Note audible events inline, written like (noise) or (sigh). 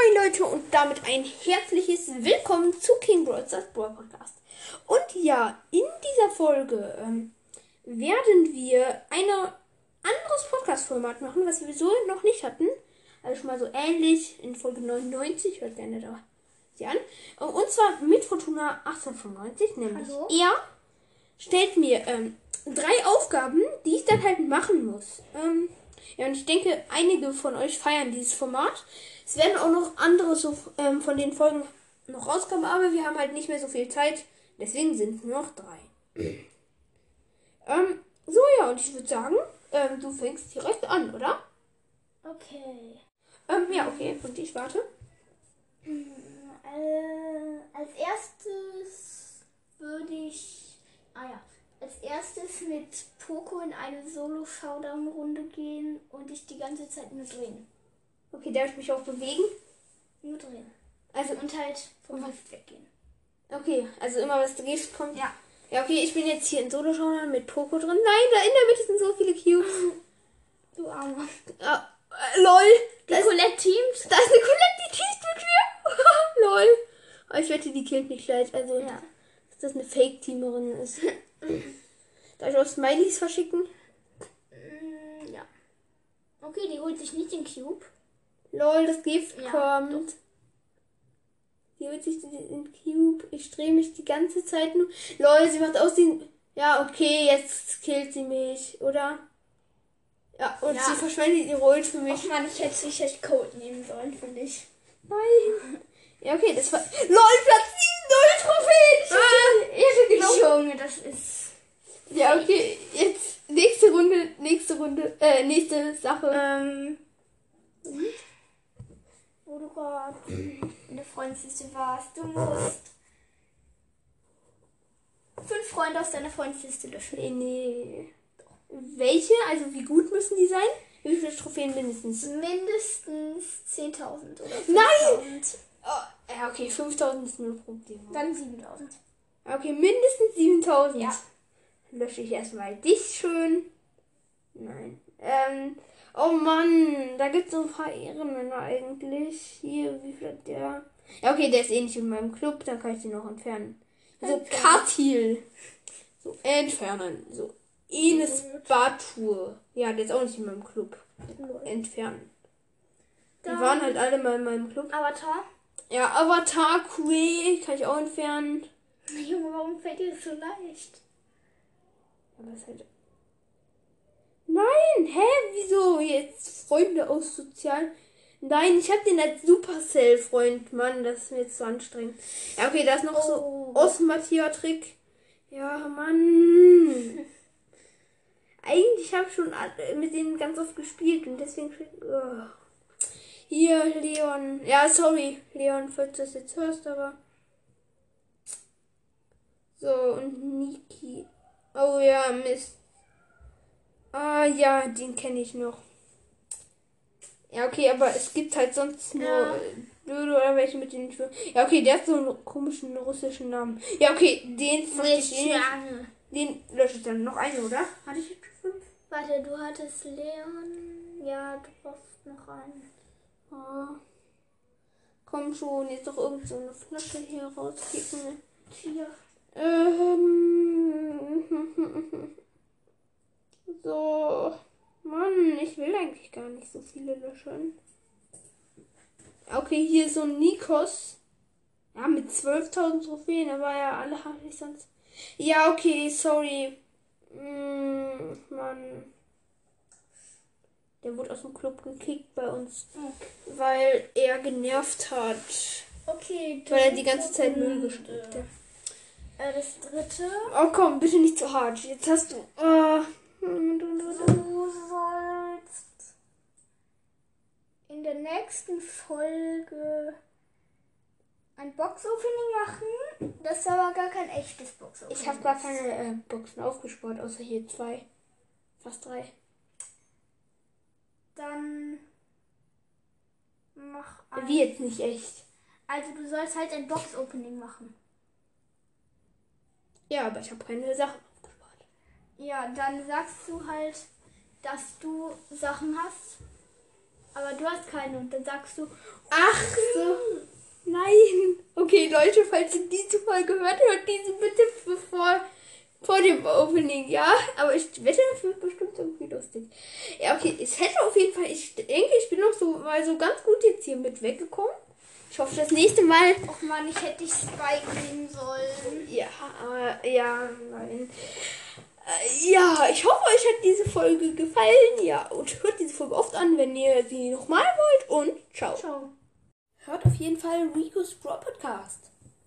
Moin Leute und damit ein herzliches Willkommen zu King Bros. das Brawl Podcast. Und ja, in dieser Folge ähm, werden wir ein anderes Podcast-Format machen, was wir so noch nicht hatten. Also schon mal so ähnlich in Folge 99, hört gerne da sie an. Und zwar mit Fortuna 1895, nämlich Hallo? er stellt mir ähm, drei Aufgaben, die ich dann halt machen muss. Ähm, ja, und ich denke, einige von euch feiern dieses Format. Es werden auch noch andere so, ähm, von den Folgen noch rauskommen, aber wir haben halt nicht mehr so viel Zeit. Deswegen sind es nur noch drei. ähm, so, ja, und ich würde sagen, ähm, du fängst direkt an, oder? Okay. Ähm, ja, okay. Und ich warte. Äh, als erstes würde ich. Ah ja. Erstes mit Poco in eine Solo-Showdown-Runde gehen und dich die ganze Zeit nur drehen. Okay, darf ich mich auch bewegen? Nur drehen. Also, Und halt vom Rift weggehen. okay, also immer was drehst, kommt. Ja. Ja, okay, ich bin jetzt hier in solo mit Poco drin. Nein, da in der Mitte sind so viele Cubes. (laughs) Du Armer. Ah, äh, lol. Da ist, Colette teamt? da ist eine Colette, die teast mit mir. (laughs) lol. Aber ich wette, die killt mich gleich. Also, Ja. dass das eine Fake-Teamerin ist. (laughs) Darf ich auch Smileys verschicken? Mm, ja. Okay, die holt sich nicht den Cube. Lol, das Gift Ja, kommt. Die holt sich den Cube. Ich drehe mich die ganze Zeit nur. Lol, sie macht aus den. Ja, okay, jetzt killt sie mich, oder? Ja, und Ja. sie verschwendet ihre Ult für mich. Ach man, ich hätte sicher Code nehmen sollen, finde ich. Nein. Ja, okay, das war. LOL, Platz 7, 0 Trophäen! Ah, Ehre genommen. Junge, das ist. Ja, okay, jetzt nächste Runde, nächste Runde, äh, nächste Sache. Ähm. Wo du gerade in der Freundesliste warst. Du musst fünf Freunde aus deiner Freundesliste löschen. Nee, nee. Welche? Also, wie gut müssen die sein? Wie viele Trophäen mindestens? Mindestens 10.000 oder 5.000. Nein! Oh, ja, okay, 5000 ist nur Problem. Dann 7.000. Okay, mindestens 7000. Ja. Lösche ich erstmal dich schön. Nein. Ähm, oh Mann, da gibt es so ein paar Ehrenmänner eigentlich. Hier, wie viel hat der? Ja, okay, der ist eh nicht in meinem Club, dann kann ich den noch entfernen. So, Entfernen. Katil. So, entfernen. So, Enes Batur. Ja, der ist auch nicht in meinem Club. Entfernen. Die waren halt alle mal in meinem Club. Avatar. Ja, Avatar, Kue kann ich auch entfernen. Junge, warum fällt dir das so leicht? Aber es halt. Nein, hä? Wieso jetzt Freunde aus Sozial? Nein, ich hab den als Supercell-Freund, Mann. Das ist mir jetzt zu anstrengend. Ja, okay, da ist noch Oh. so Osmatia-Trick. Ja, Mann. Eigentlich habe ich schon mit denen ganz oft gespielt und deswegen. Oh. Hier, Leon. Ja, sorry, Leon, falls du das jetzt hörst, aber. So, und Niki. Oh ja, Mist. Ah ja, den kenne ich noch. Ja, okay, aber es gibt halt sonst nur Ja. Blöde oder welche mit denen ich will. Ja, okay, der hat so einen komischen russischen Namen. Ja, okay, den verstehe ich. Den lösche ich dann. Noch einen, oder? Hatte ich fünf? Warte, du hattest Leon. Ja, du brauchst noch einen. Ah. Komm schon, jetzt doch irgend so eine Flasche hier rauskicken. Hier. Ähm. So. Mann, ich will eigentlich gar nicht so viele löschen. Okay, hier ist so ein Nikos. Ja, mit 12.000 Trophäen, aber ja, alle habe ich sonst. Ja, okay, sorry. Mm, Mann. Der wurde aus dem Club gekickt bei uns, weil er genervt hat. Okay, Weil er die ganze Zeit Müll gespielt hat. Äh, das dritte. Oh komm, bitte nicht zu hart. Jetzt hast du. Äh, nächsten Folge ein Box-Opening machen. Das ist aber gar kein echtes Box-Opening. ich habe gar keine äh, Boxen aufgespart, außer hier zwei. Fast drei. Dann mach ein. Wie jetzt nicht echt. Also du sollst halt ein Box-Opening machen. Ja, aber ich habe keine Sachen aufgespart. Ja, dann sagst du halt, dass du Sachen hast. Aber du hast keine und dann sagst du, Ach so. Nein. Okay, Leute, falls ihr diese Folge hört, hört diese bitte bevor vor dem Opening, ja? Aber ich wette, das wird bestimmt irgendwie lustig. Ja, okay, es hätte auf jeden Fall, ich denke, ich bin noch so mal so ganz gut jetzt hier mit weggekommen. Ich hoffe, das nächste Mal. ach man, ich hätte dich Spike nehmen sollen. Ja, aber, ja, nein. Äh, Ja, ich hoffe, euch hat diese Folge gefallen. Ja, und hört diese Folge oft an, wenn ihr sie nochmal wollt. Und ciao. Ciao. Hört auf jeden Fall Rico's Brawl Podcast.